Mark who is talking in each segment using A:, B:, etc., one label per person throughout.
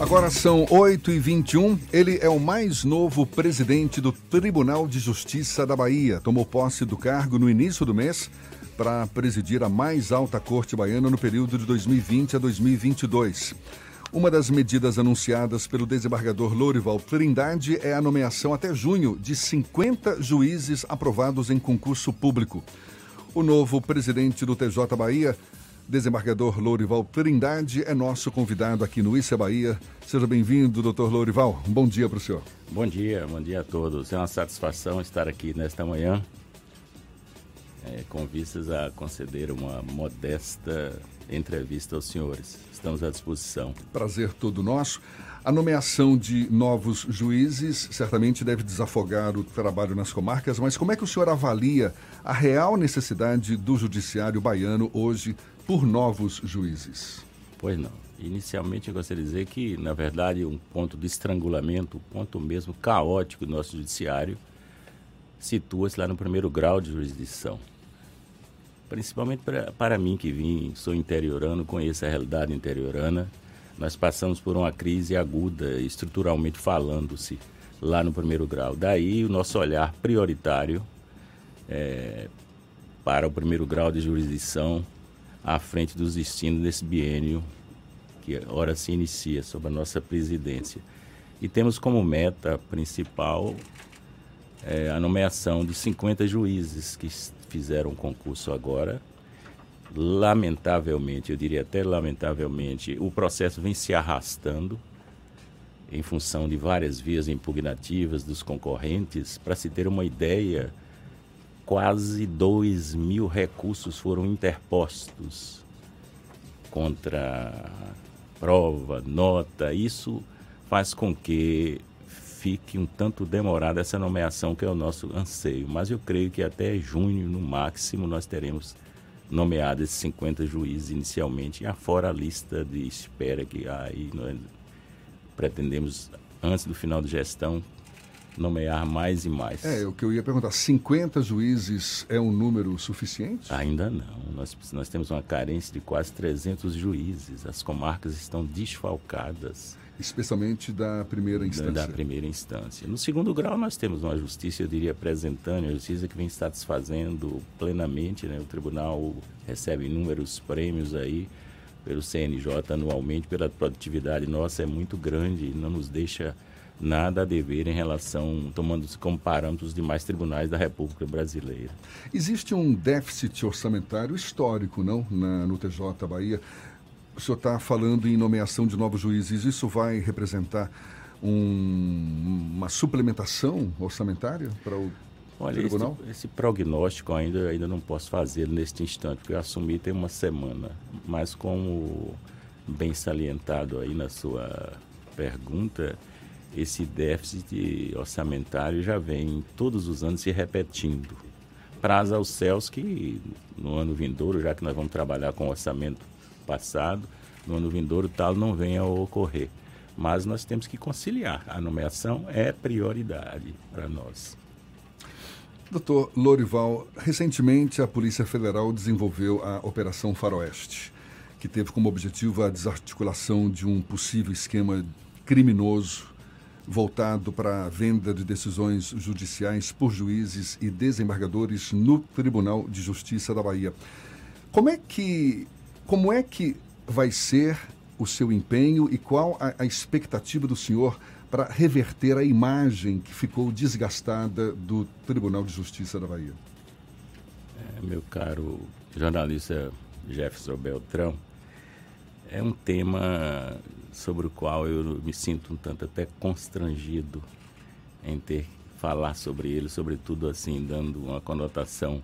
A: Agora são 8h21. Ele é o mais novo presidente do Tribunal de Justiça da Bahia. Tomou posse do cargo no início do mês para presidir a mais alta corte baiana no período de 2020 a 2022. Uma das medidas anunciadas pelo desembargador Lourival Trindade é a nomeação até junho de 50 juízes aprovados em concurso público. O novo presidente do TJ Bahia Desembargador Lourival Trindade é nosso convidado aqui no Issa Bahia. Seja bem-vindo, doutor Lourival. Um bom dia para o senhor.
B: Bom dia, bom dia a todos. É uma satisfação estar aqui nesta manhã, é, com vistas a conceder uma modesta entrevista aos senhores. Estamos à disposição.
A: Prazer todo nosso. A nomeação de novos juízes certamente deve desafogar o trabalho nas comarcas, mas como é que o senhor avalia a real necessidade do judiciário baiano hoje por novos juízes?
B: Pois não. Inicialmente eu gostaria de dizer que, na verdade, um ponto de estrangulamento, um ponto mesmo caótico do nosso judiciário, situa-se lá no primeiro grau de jurisdição. Principalmente para, para mim que vim, sou interiorano, conheço a realidade interiorana, nós passamos por uma crise aguda, estruturalmente falando-se, lá no primeiro grau. Daí o nosso olhar prioritário é, para o primeiro grau de jurisdição à frente dos destinos desse biênio que ora se inicia sob a nossa presidência. E temos como meta principal é, a nomeação de 50 juízes que fizeram o concurso agora. Lamentavelmente, eu diria até lamentavelmente, o processo vem se arrastando em função de várias vias impugnativas dos concorrentes. Para se ter uma ideia, quase 2 mil recursos foram interpostos contra prova, nota. Isso faz com que fique um tanto demorada essa nomeação, que é o nosso anseio. Mas eu creio que até junho, no máximo, nós teremos nomeados esses 50 juízes inicialmente, afora a lista de espera que aí nós pretendemos, antes do final de gestão, nomear mais e mais.
A: É, o que eu ia perguntar, 50 juízes é um número suficiente?
B: Ainda não. Nós, nós temos uma carência de quase 300 juízes. As comarcas estão desfalcadas.
A: Especialmente da primeira instância.
B: Da, da primeira instância. No segundo grau, nós temos uma justiça, eu diria, apresentando, a justiça que vem satisfazendo plenamente. Né? O tribunal recebe inúmeros prêmios aí pelo CNJ anualmente, pela produtividade nossa é muito grande, não nos deixa nada a dever em relação, tomando-se como parâmetros os demais tribunais da República Brasileira.
A: Existe um déficit orçamentário histórico, não, na, no TJ Bahia. O senhor está falando em nomeação de novos juízes. Isso vai representar um, uma suplementação orçamentária para o
B: Olha, tribunal? Esse, esse, prognóstico ainda, ainda não posso fazer neste instante, porque eu assumi tem uma semana. Mas como bem salientado aí na sua pergunta, esse déficit orçamentário já vem todos os anos se repetindo. Praza aos céus que no ano vindouro, já que nós vamos trabalhar com orçamento passado, no ano vindouro tal não venha a ocorrer. Mas nós temos que conciliar. A nomeação é prioridade para nós.
A: Doutor Lorival, recentemente a Polícia Federal desenvolveu a Operação Faroeste, que teve como objetivo a desarticulação de um possível esquema criminoso voltado para a venda de decisões judiciais por juízes e desembargadores no Tribunal de Justiça da Bahia. Como é que, como é que vai ser o seu empenho e qual a, a expectativa do senhor para reverter a imagem que ficou desgastada do Tribunal de Justiça da Bahia?
B: É, meu caro jornalista Jefferson Beltrão, é um tema sobre o qual eu me sinto um tanto até constrangido em ter falar sobre ele, sobretudo assim dando uma conotação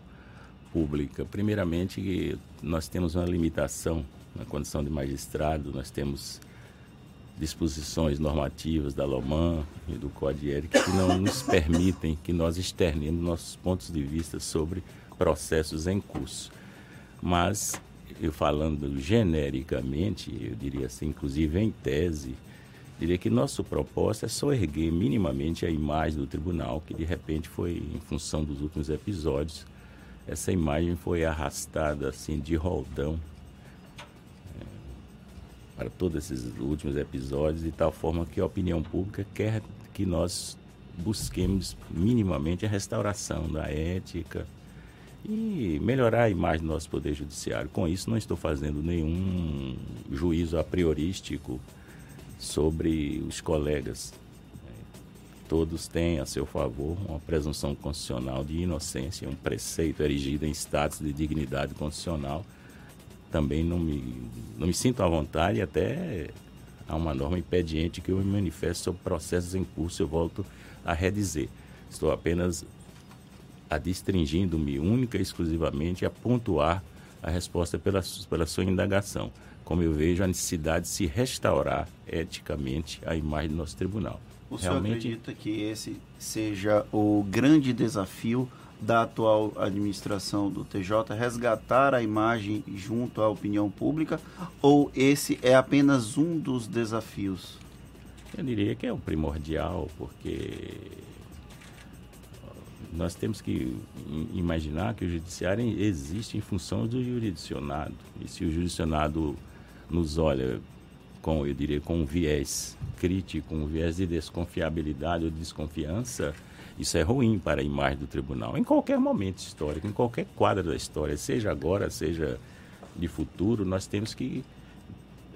B: pública. Primeiramente, nós temos uma limitação na condição de magistrado, nós temos disposições normativas da LOMAN e do Código Ético que não nos permitem que nós externemos nossos pontos de vista sobre processos em curso. Mas eu falando genericamente, eu diria assim, inclusive em tese, diria que nosso propósito é só erguer minimamente a imagem do tribunal, que de repente foi, em função dos últimos episódios, essa imagem foi arrastada assim de roldão. É, para todos esses últimos episódios, de tal forma que a opinião pública quer que nós busquemos minimamente a restauração da ética e melhorar a imagem do nosso Poder Judiciário. Com isso, não estou fazendo nenhum juízo a priorístico sobre os colegas. Todos têm a seu favor uma presunção constitucional de inocência, um preceito erigido em status de dignidade constitucional. Também não me, não me sinto à vontade e até há uma norma impediente que eu me manifesto sobre processos em curso, eu volto a redizer. Estou apenas adstringindo-me única e exclusivamente a pontuar a resposta pela, pela sua indagação. Como eu vejo a necessidade de se restaurar eticamente a imagem do nosso tribunal.
C: O Realmente... senhor acredita que esse seja o grande desafio da atual administração do TJ, resgatar a imagem junto à opinião pública, ou esse é apenas um dos desafios?
B: Eu diria que é o primordial, porque nós temos que imaginar que o judiciário existe em função do jurisdicionado. E se o jurisdicionado nos olha com, eu diria, com um viés crítico, um viés de desconfiabilidade ou de desconfiança, isso é ruim para a imagem do tribunal. Em qualquer momento histórico, em qualquer quadro da história, seja agora, seja de futuro, nós temos que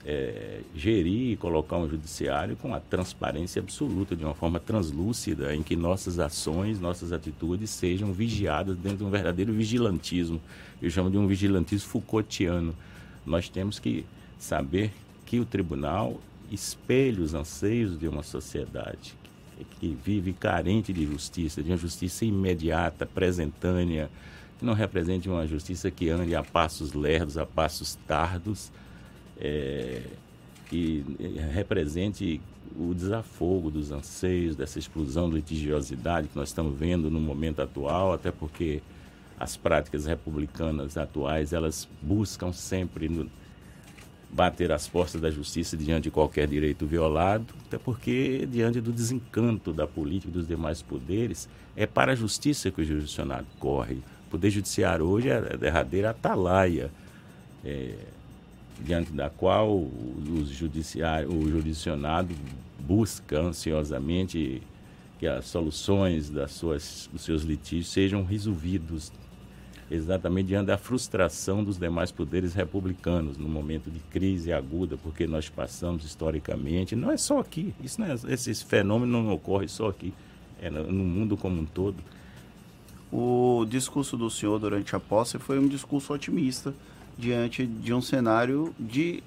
B: é, gerir e colocar um judiciário com a transparência absoluta, de uma forma translúcida, em que nossas ações, nossas atitudes sejam vigiadas dentro de um verdadeiro vigilantismo. Eu chamo de um vigilantismo Foucaultiano. Nós temos que saber que o tribunal espelha os anseios de uma sociedade que vive carente de justiça, de uma justiça imediata, presentânea, que não represente uma justiça que ande a passos lerdos, a passos tardos, é, que represente o desafogo dos anseios, dessa explosão de litigiosidade que nós estamos vendo no momento atual, até porque as práticas republicanas atuais, elas buscam sempre no, bater as portas da justiça diante de qualquer direito violado, até porque, diante do desencanto da política e dos demais poderes, é para a justiça que o jurisdicionado corre. O Poder Judiciário hoje é a derradeira atalaia. É, diante da qual o, o jurisdicionado busca ansiosamente que as soluções das suas, dos seus litígios sejam resolvidos exatamente diante da frustração dos demais poderes republicanos no momento de crise aguda, porque nós passamos historicamente, não é só aqui, isso não é, esse fenômeno não ocorre só aqui, é no mundo como um todo.
C: O discurso do senhor durante a posse foi um discurso otimista, diante de um cenário de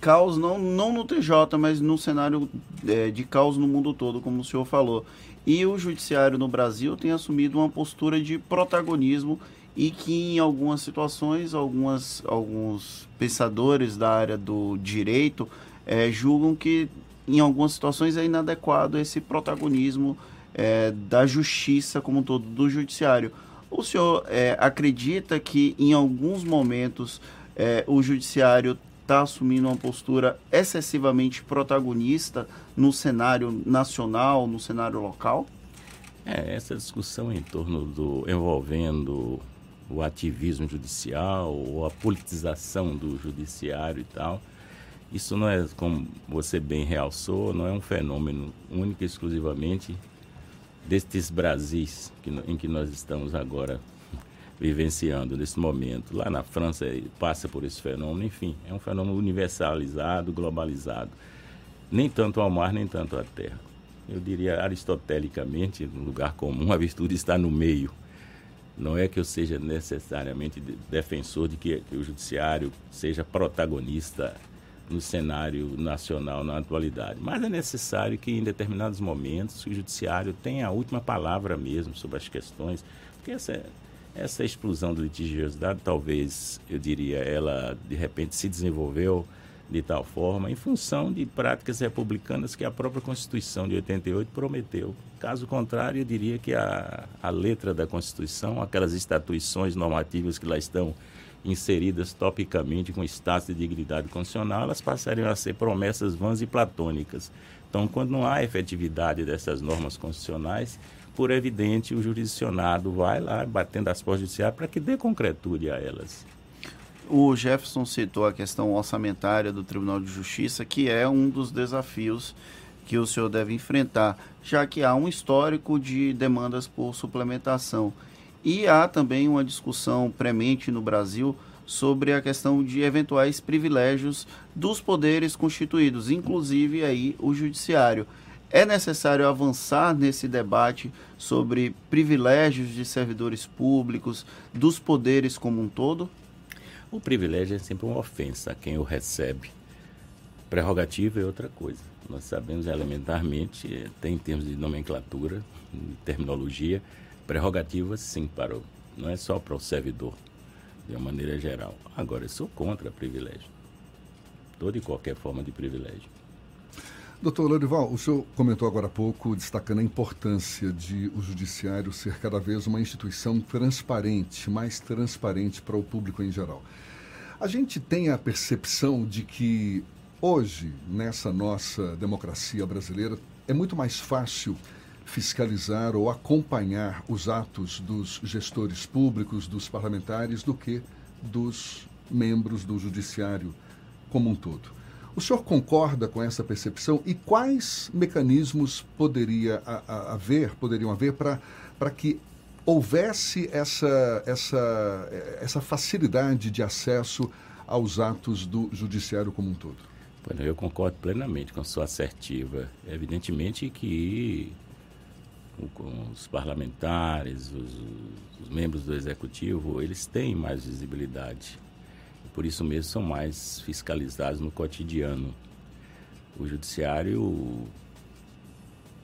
C: caos, não, não no TJ, mas no cenário é, de caos no mundo todo, como o senhor falou. E o judiciário no Brasil tem assumido uma postura de protagonismo e que em algumas situações, algumas, alguns pensadores da área do direito é, julgam que em algumas situações é inadequado esse protagonismo é, da justiça como um todo, do judiciário. O senhor é, acredita que em alguns momentos é, o judiciário está assumindo uma postura excessivamente protagonista no cenário nacional, no cenário local?
B: É, essa discussão em torno do envolvendo o ativismo judicial ou a politização do judiciário e tal, isso não é, como você bem realçou, não é um fenômeno único e exclusivamente destes Brasis que, em que nós estamos agora vivenciando nesse momento. Lá na França passa por esse fenômeno, enfim, é um fenômeno universalizado, globalizado. Nem tanto ao mar, nem tanto à terra. Eu diria aristotelicamente, no lugar comum, a virtude está no meio. Não é que eu seja necessariamente defensor de que, que o judiciário seja protagonista no cenário nacional na atualidade. Mas é necessário que, em determinados momentos, o judiciário tenha a última palavra mesmo sobre as questões, porque essa, essa explosão de litigiosidade, talvez, eu diria, ela de repente se desenvolveu de tal forma em função de práticas republicanas que a própria Constituição de 88 prometeu. Caso contrário, eu diria que a, a letra da Constituição, aquelas estatuições normativas que lá estão inseridas topicamente com status de dignidade constitucional, elas passariam a ser promessas vãs e platônicas. Então, quando não há efetividade dessas normas constitucionais, por evidente, o jurisdicionado vai lá batendo as portas judiciais para que dê concretude a elas.
C: o Jefferson citou a questão orçamentária do Tribunal de Justiça, que é um dos desafios que o senhor deve enfrentar, já que há um histórico de demandas por suplementação. E há também uma discussão premente no Brasil sobre a questão de eventuais privilégios dos poderes constituídos, inclusive aí o judiciário. É necessário avançar nesse debate sobre privilégios de servidores públicos, dos poderes como um todo?
B: O privilégio é sempre uma ofensa a quem o recebe. Prerrogativa é outra coisa. Nós sabemos elementarmente, tem em termos de nomenclatura, de terminologia, prerrogativa sim para o, não é só para o servidor, de uma maneira geral. Agora, eu sou contra privilégio. Toda e qualquer forma de privilégio.
A: Doutor Lorival, o senhor comentou agora há pouco, destacando a importância de o judiciário ser cada vez uma instituição transparente, mais transparente para o público em geral. A gente tem a percepção de que hoje, nessa nossa democracia brasileira, é muito mais fácil fiscalizar ou acompanhar os atos dos gestores públicos, dos parlamentares, do que dos membros do judiciário como um todo. O senhor concorda com essa percepção e quais mecanismos poderia haver, poderiam haver para que houvesse essa, essa, essa facilidade de acesso aos atos do judiciário como um todo?
B: Eu concordo plenamente com a sua assertiva. Evidentemente que os parlamentares, os, os membros do executivo, eles têm mais visibilidade por isso mesmo são mais fiscalizados no cotidiano. O judiciário,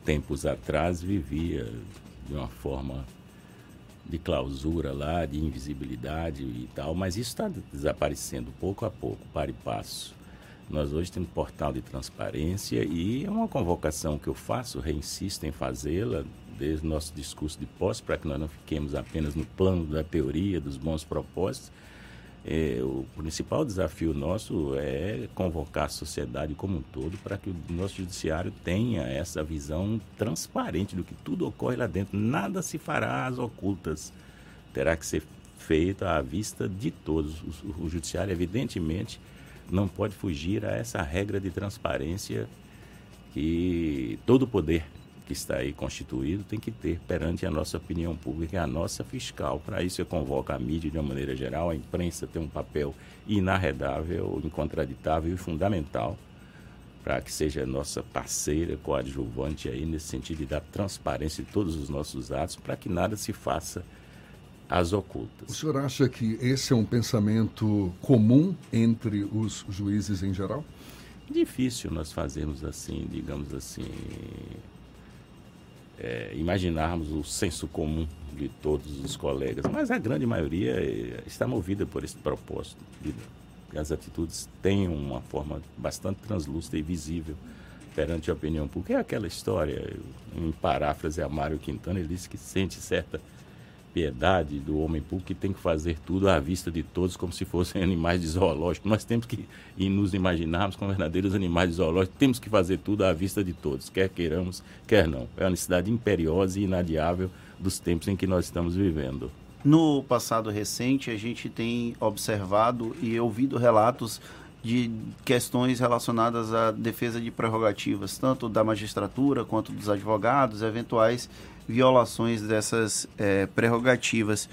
B: tempos atrás, vivia de uma forma de clausura lá, de invisibilidade e tal, mas isso está desaparecendo pouco a pouco, para e passo. Nós hoje temos um portal de transparência e é uma convocação que eu faço, reinsisto em fazê-la, desde o nosso discurso de posse, para que nós não fiquemos apenas no plano da teoria, dos bons propósitos, é, o principal desafio nosso é convocar a sociedade como um todo para que o nosso judiciário tenha essa visão transparente do que tudo ocorre lá dentro. Nada se fará às ocultas. Terá que ser feito à vista de todos. O, o judiciário, evidentemente, não pode fugir a essa regra de transparência que todo poder que está aí constituído tem que ter perante a nossa opinião pública, a nossa fiscal. Para isso eu convoco a mídia de uma maneira geral, a imprensa tem um papel inarredável, incontraditável e fundamental para que seja nossa parceira, coadjuvante aí nesse sentido de dar transparência em todos os nossos atos, para que nada se faça às ocultas.
A: O senhor acha que esse é um pensamento comum entre os juízes em geral?
B: Difícil nós fazermos assim, digamos assim, é, imaginarmos o senso comum de todos os colegas, mas a grande maioria é, está movida por esse propósito. De, as atitudes têm uma forma bastante translúcida e visível perante a opinião pública. É aquela história, em paráfrase a Mário Quintana, ele disse que sente certa piedade do homem público que tem que fazer tudo à vista de todos como se fossem animais de zoológico. Nós temos que e nos imaginarmos como verdadeiros animais de zoológico, temos que fazer tudo à vista de todos, quer queiramos, quer não. É uma necessidade imperiosa e inadiável dos tempos em que nós estamos vivendo.
C: No passado recente, a gente tem observado e ouvido relatos de questões relacionadas à defesa de prerrogativas, tanto da magistratura quanto dos advogados, eventuais violações dessas é, prerrogativas.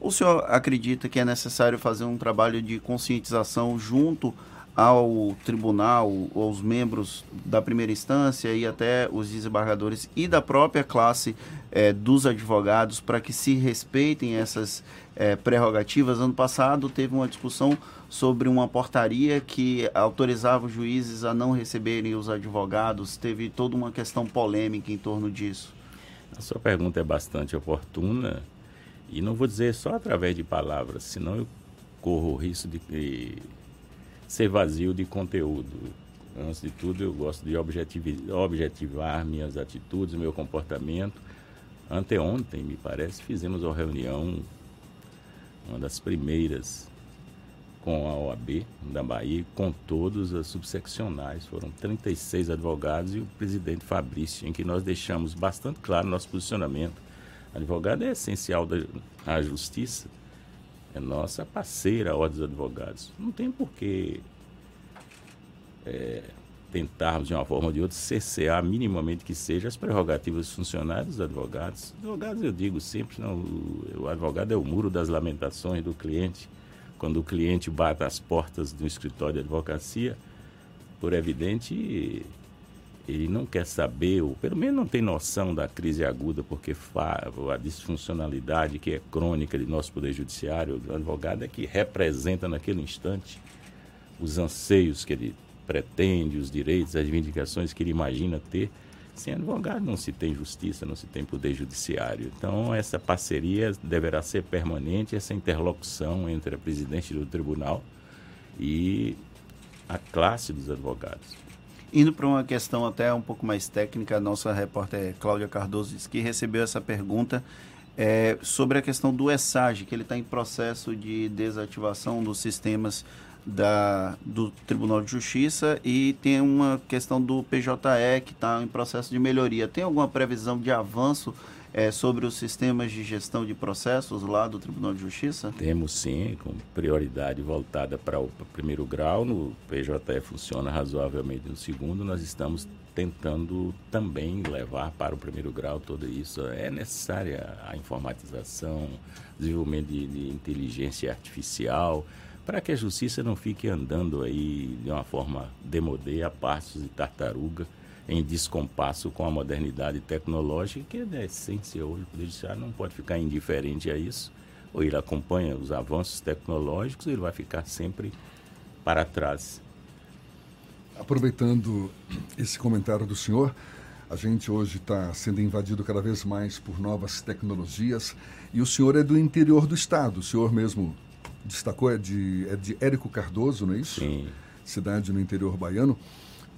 C: O senhor acredita que é necessário fazer um trabalho de conscientização junto ao tribunal, aos membros da primeira instância e até os desembargadores e da própria classe é, dos advogados para que se respeitem essas é, prerrogativas? Ano passado teve uma discussão sobre uma portaria que autorizava os juízes a não receberem os advogados, teve toda uma questão polêmica em torno disso.
B: A sua pergunta é bastante oportuna e não vou dizer só através de palavras, senão eu corro o risco de ser vazio de conteúdo. Antes de tudo, eu gosto de objetivar minhas atitudes, meu comportamento. Anteontem, me parece, fizemos uma reunião, uma das primeiras com a OAB da Bahia, com todos as subseccionais. Foram 36 advogados e o presidente Fabrício, em que nós deixamos bastante claro nosso posicionamento. Advogado é essencial da, à justiça é nossa parceira, a Ordem dos Advogados. Não tem por que é, tentarmos, de uma forma ou de outra, cercear minimamente que seja as prerrogativas dos funcionários dos advogados. Advogados, eu digo sempre, não, o advogado é o muro das lamentações do cliente. Quando o cliente bate as portas do escritório de advocacia, por evidente, ele não quer saber, ou pelo menos não tem noção da crise aguda, porque a disfuncionalidade que é crônica de nosso Poder Judiciário, o advogado é que representa naquele instante os anseios que ele pretende, os direitos, as reivindicações que ele imagina ter. Sem advogado não se tem justiça, não se tem poder judiciário. Então, essa parceria deverá ser permanente, essa interlocução entre a presidente do tribunal e a classe dos advogados.
C: Indo para uma questão até um pouco mais técnica, a nossa repórter Cláudia Cardoso disse que recebeu essa pergunta é, sobre a questão do ESAG, que ele está em processo de desativação dos sistemas da, do Tribunal de Justiça e tem uma questão do PJE que está em processo de melhoria. Tem alguma previsão de avanço é, sobre os sistemas de gestão de processos lá do Tribunal de Justiça?
B: Temos sim, com prioridade voltada para o primeiro grau. No PJE funciona razoavelmente no segundo. Nós estamos tentando também levar para o primeiro grau tudo isso. É necessária a informatização, desenvolvimento de, de inteligência artificial para que a justiça não fique andando aí de uma forma demodê, a passos de tartaruga, em descompasso com a modernidade tecnológica, que é da essência hoje. O Judiciário não pode ficar indiferente a isso, ou ele acompanha os avanços tecnológicos, ou ele vai ficar sempre para trás.
A: Aproveitando esse comentário do senhor, a gente hoje está sendo invadido cada vez mais por novas tecnologias e o senhor é do interior do estado, o senhor mesmo destacou é de, é de Érico Cardoso, não é isso?
B: Sim.
A: Cidade no interior baiano.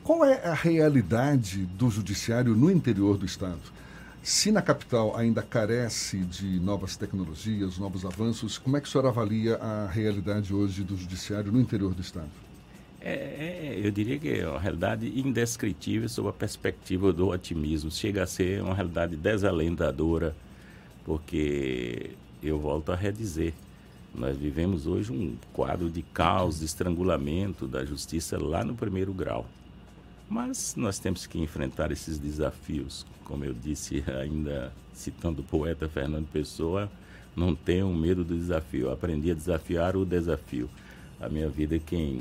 A: Qual é a realidade do judiciário no interior do estado? Se na capital ainda carece de novas tecnologias, novos avanços, como é que o senhor avalia a realidade hoje do judiciário no interior do estado?
B: É, é, eu diria que é uma realidade indescritível sob a perspectiva do otimismo. Chega a ser uma realidade desalentadora, porque eu volto a redizer, nós vivemos hoje um quadro de caos, de estrangulamento da justiça lá no primeiro grau. Mas nós temos que enfrentar esses desafios. Como eu disse, ainda citando o poeta Fernando Pessoa, não tenham medo do desafio. Eu aprendi a desafiar o desafio. A minha vida, quem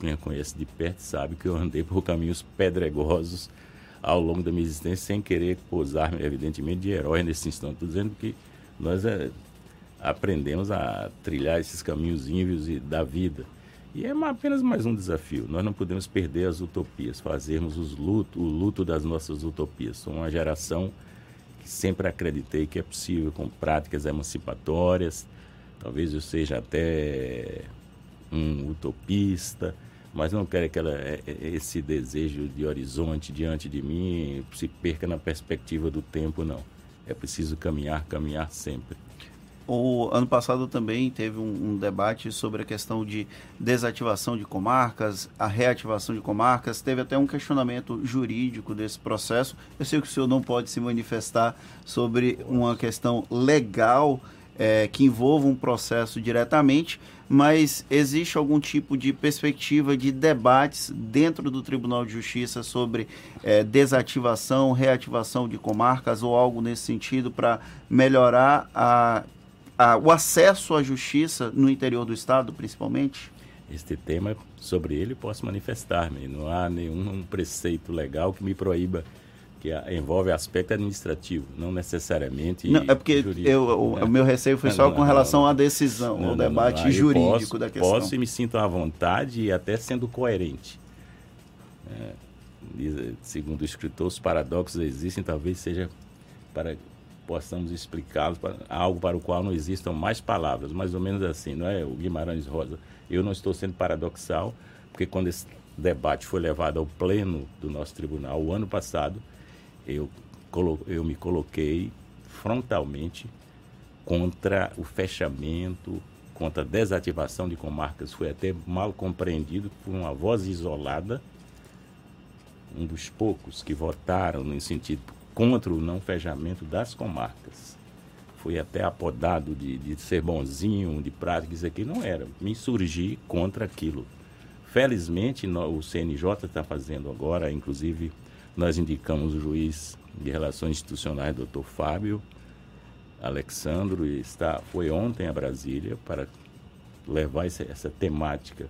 B: me conhece de perto sabe que eu andei por caminhos pedregosos ao longo da minha existência, sem querer posar, evidentemente, de herói nesse instante. Estou dizendo que nós é, aprendemos a trilhar esses caminhos ínvios da vida. E é apenas mais um desafio. Nós não podemos perder as utopias, fazermos os luto, o luto das nossas utopias. Sou uma geração que sempre acreditei que é possível com práticas emancipatórias. Talvez eu seja até um utopista, mas não quero que ela, é, é, esse desejo de horizonte diante de mim se perca na perspectiva do tempo, não. É preciso caminhar, caminhar sempre.
C: O ano passado também teve um, um, debate sobre a questão de desativação de comarcas, a reativação de comarcas. Teve até um questionamento jurídico desse processo. Eu sei que o senhor não pode se manifestar sobre uma questão legal é, que envolva um processo diretamente, mas existe algum tipo de perspectiva de debates dentro do Tribunal de Justiça sobre é, desativação, reativação de comarcas ou algo nesse sentido para melhorar a a, o acesso à justiça no interior do Estado, principalmente?
B: Este tema, sobre ele, posso manifestar-me. Não há nenhum preceito legal que me proíba que envolve aspecto administrativo, não necessariamente
C: não, é porque eu, o, né? o, meu receio foi só não, com relação não, à decisão, ao debate jurídico
B: posso,
C: da questão.
B: Posso e me sinto à vontade e até sendo coerente. É, segundo o escritor, os paradoxos existem, talvez seja para possamos explicá-los algo para o qual não existam mais palavras, mais ou menos assim, não é? O Guimarães Rosa. Eu não estou sendo paradoxal, porque quando esse debate foi levado ao pleno do nosso tribunal o ano passado, eu, eu me coloquei frontalmente contra o fechamento, contra a desativação de comarcas. Foi até mal compreendido por uma voz isolada, um dos poucos que votaram no sentido contra o não fechamento das comarcas. fui até apodado de, de ser bonzinho, de prática, isso aqui não era. Me insurgi contra aquilo. Felizmente, o CNJ está fazendo agora, inclusive, nós indicamos o juiz de Relações Institucionais, doutor Fábio Alexandro, e está, foi ontem a Brasília para levar essa, essa temática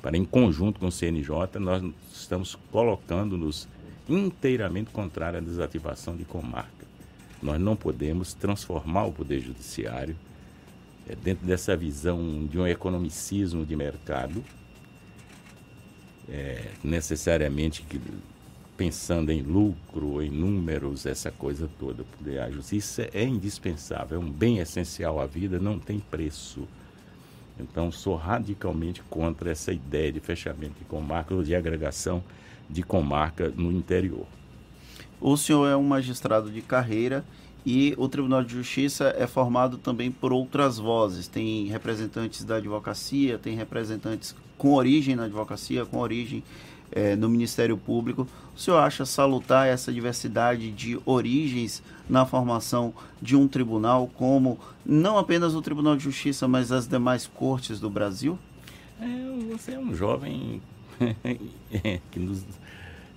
B: para, em conjunto com o CNJ, nós estamos colocando-nos inteiramente contrário à desativação de comarca. Nós não podemos transformar o Poder Judiciário é, dentro dessa visão de um economicismo de mercado, é, necessariamente que, pensando em lucro, em números, essa coisa toda. A justiça é indispensável, é um bem essencial à vida, não tem preço. Então, sou radicalmente contra essa ideia de fechamento de comarca ou de agregação de comarca no interior.
C: O senhor é um magistrado de carreira e o Tribunal de Justiça é formado também por outras vozes. Tem representantes da advocacia, tem representantes com origem na advocacia, com origem é, no Ministério Público. O senhor acha salutar essa diversidade de origens na formação de um tribunal, como não apenas o Tribunal de Justiça, mas as demais cortes do Brasil?
B: É, você é um jovem que nos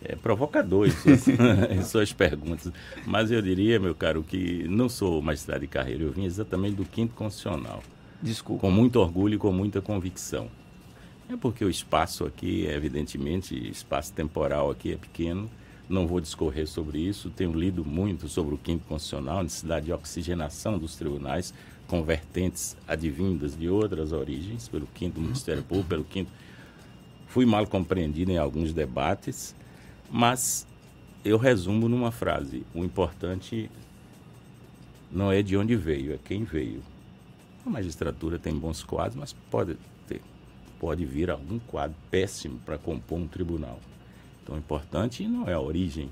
B: é, provocador em suas, perguntas. Mas eu diria, meu caro, que não sou magistrado de carreira, eu vim exatamente do quinto constitucional.
C: Desculpa.
B: Com muito orgulho e com muita convicção. É porque o espaço aqui, evidentemente, espaço temporal aqui é pequeno. Não vou discorrer sobre isso. Tenho lido muito sobre o quinto constitucional, necessidade de oxigenação dos tribunais, convertentes advindas de outras origens, pelo quinto Ministério Público, pelo quinto. Fui mal compreendido em alguns debates, mas eu resumo numa frase: o importante não é de onde veio, é quem veio. A magistratura tem bons quadros, mas pode pode vir algum quadro péssimo para compor um tribunal. Então, o importante não é a origem,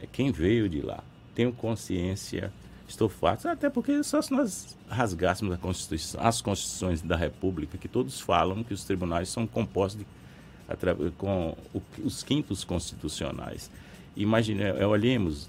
B: é quem veio de lá. Tenho consciência, estou farto, até porque só se nós rasgássemos as constituições da República, que todos falam que os tribunais são compostos de, com os quintos constitucionais. Imagine, eh, olhemos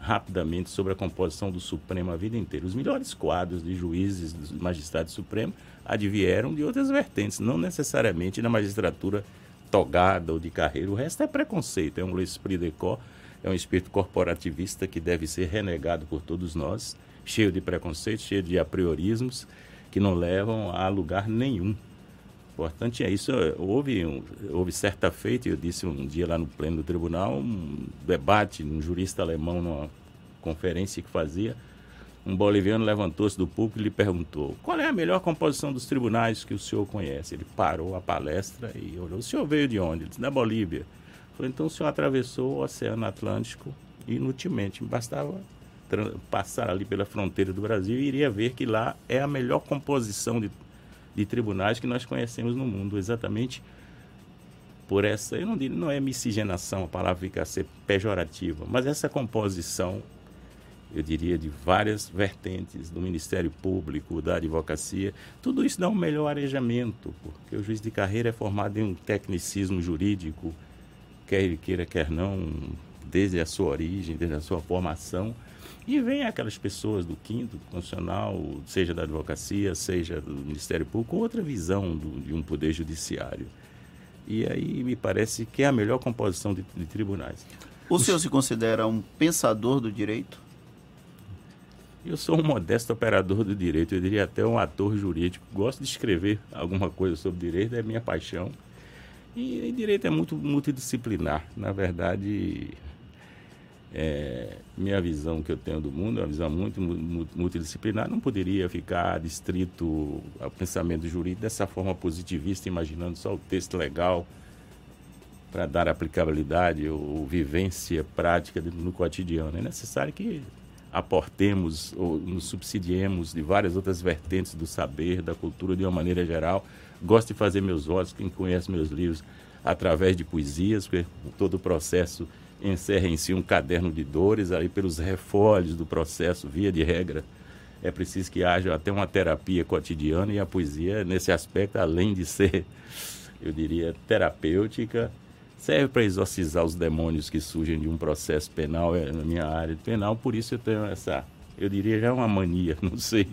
B: rapidamente sobre a composição do Supremo a vida inteira. Os melhores quadros de juízes, dos magistrados supremos, advieram de outras vertentes, não necessariamente da magistratura togada ou de carreira. O resto é preconceito, é um de corps, é um espírito corporativista que deve ser renegado por todos nós, cheio de preconceito, cheio de apriorismos que não levam a lugar nenhum. Importante é isso. Houve, um, houve certa feita, eu disse um dia lá no pleno do tribunal, um debate, um jurista alemão numa conferência que fazia, um boliviano levantou-se do público e lhe perguntou: qual é a melhor composição dos tribunais que o senhor conhece? Ele parou a palestra e olhou: o senhor veio de onde? Ele disse: da Bolívia. Falei: então o senhor atravessou o Oceano Atlântico inutilmente, bastava passar ali pela fronteira do Brasil e iria ver que lá é a melhor composição de, de tribunais que nós conhecemos no mundo, exatamente por essa, eu não digo, não é miscigenação, a palavra fica a ser pejorativa, mas essa composição eu diria, de várias vertentes do Ministério Público, da advocacia. Tudo isso dá um melhor arejamento, porque o juiz de carreira é formado em um tecnicismo jurídico, quer ele queira, quer não, desde a sua origem, desde a sua formação. E vem aquelas pessoas do quinto constitucional, seja da advocacia, seja do Ministério Público, outra visão do, de um poder judiciário. E aí me parece que é a melhor composição de, de tribunais.
C: O senhor se considera um pensador do direito?
B: Eu sou um modesto operador do direito, eu diria até um ator jurídico. Gosto de escrever alguma coisa sobre direito, é minha paixão. E, e direito é muito multidisciplinar. Na verdade, é, minha visão que eu tenho do mundo é uma visão muito multidisciplinar. Não poderia ficar distrito ao pensamento jurídico dessa forma positivista, imaginando só o texto legal para dar aplicabilidade ou vivência prática no cotidiano. É necessário que aportemos ou nos subsidiemos de várias outras vertentes do saber, da cultura de uma maneira geral. Gosto de fazer meus votos, quem conhece meus livros, através de poesias, porque todo o processo encerra em si um caderno de dores, aí pelos refólogos do processo, via de regra, é preciso que haja até uma terapia cotidiana e a poesia, nesse aspecto, além de ser, eu diria, terapêutica, serve para exorcizar os demônios que surgem de um processo penal, é, na minha área penal, por isso eu tenho essa, eu diria já uma mania, não sei.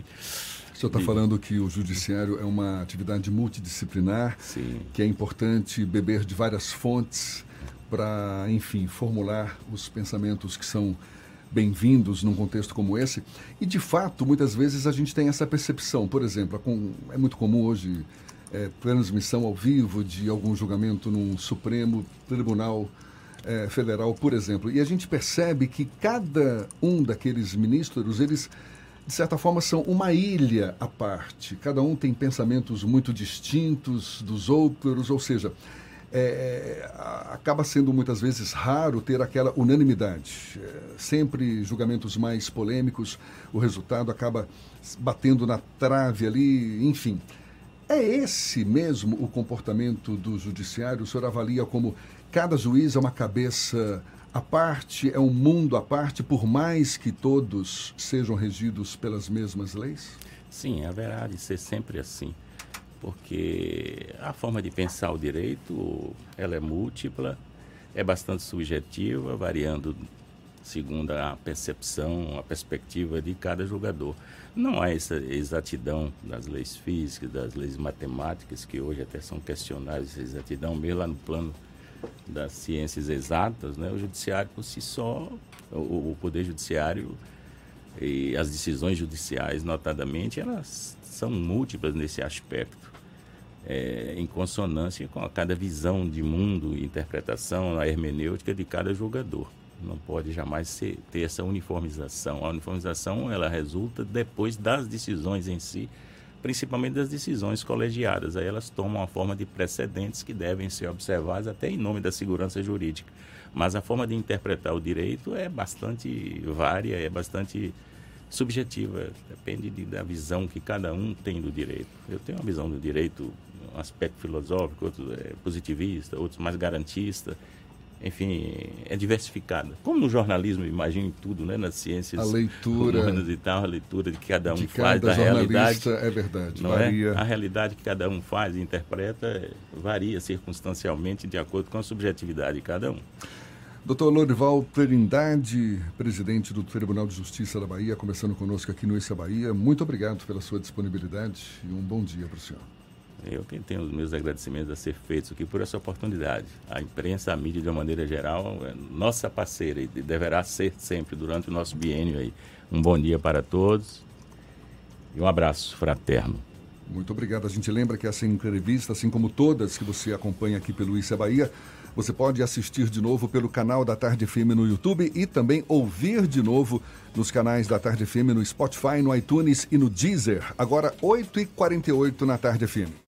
A: O senhor está falando que o judiciário é uma atividade multidisciplinar,
B: Sim.
A: que é importante beber de várias fontes para, enfim, formular os pensamentos que são bem-vindos num contexto como esse. E, de fato, muitas vezes a gente tem essa percepção. Por exemplo, é muito comum hoje é, transmissão ao vivo de algum julgamento num Supremo Tribunal é, Federal, por exemplo. E a gente percebe que cada um daqueles ministros, eles de certa forma, são uma ilha à parte. Cada um tem pensamentos muito distintos dos outros, ou seja, é, acaba sendo muitas vezes raro ter aquela unanimidade. É, sempre julgamentos mais polêmicos, o resultado acaba batendo na trave ali, enfim. É esse mesmo o comportamento do judiciário? O senhor avalia como cada juiz é uma cabeça a parte, é um mundo à parte, por mais que todos sejam regidos pelas mesmas leis?
B: Sim, haverá de ser sempre assim, porque a forma de pensar o direito, ela é múltipla, é bastante subjetiva, variando segundo a percepção, a perspectiva de cada jogador. Não há essa exatidão das leis físicas, das leis matemáticas, que hoje até são questionadas, essa exatidão mesmo lá no plano das ciências exatas, né, o judiciário por si só, o, o, poder judiciário e as decisões judiciais, notadamente, elas são múltiplas nesse aspecto, é, em consonância com a cada visão de mundo, interpretação, a hermenêutica de cada jogador. Não pode jamais ser, ter essa uniformização. A uniformização ela resulta depois das decisões em si, principalmente das decisões colegiadas. Aí elas tomam a forma de precedentes que devem ser observados até em nome da segurança jurídica. Mas a forma de interpretar o direito é bastante vária, é bastante subjetiva, depende de, da visão que cada um tem do direito. Eu tenho uma visão do direito, um aspecto filosófico, outro é positivista, outros mais garantista enfim, é diversificada. Como no jornalismo, imagino tudo, né? Nas ciências
A: a leitura
B: humanas e tal, a leitura de que cada um de faz da realidade.
A: É verdade,
B: não é? varia. É? A realidade que cada um faz e interpreta varia circunstancialmente de acordo com a subjetividade de cada um.
A: Doutor Lorival Trindade, presidente do Tribunal de Justiça da Bahia, conversando conosco aqui no Issa Bahia. Muito obrigado pela sua disponibilidade e um bom dia para o senhor.
B: Eu que tenho os meus agradecimentos a ser feitos aqui por essa oportunidade. A imprensa, a mídia de uma maneira geral, é nossa parceira e deverá ser sempre durante o nosso biênio aí. Um bom dia para todos e um abraço fraterno.
A: Muito obrigado. A gente lembra que essa entrevista, assim como todas que você acompanha aqui pelo Issa Bahia, você pode assistir de novo pelo canal da Tarde FM no YouTube e também ouvir de novo nos canais da Tarde FM no Spotify, no iTunes e no Deezer. Agora, 8h48 na Tarde FM.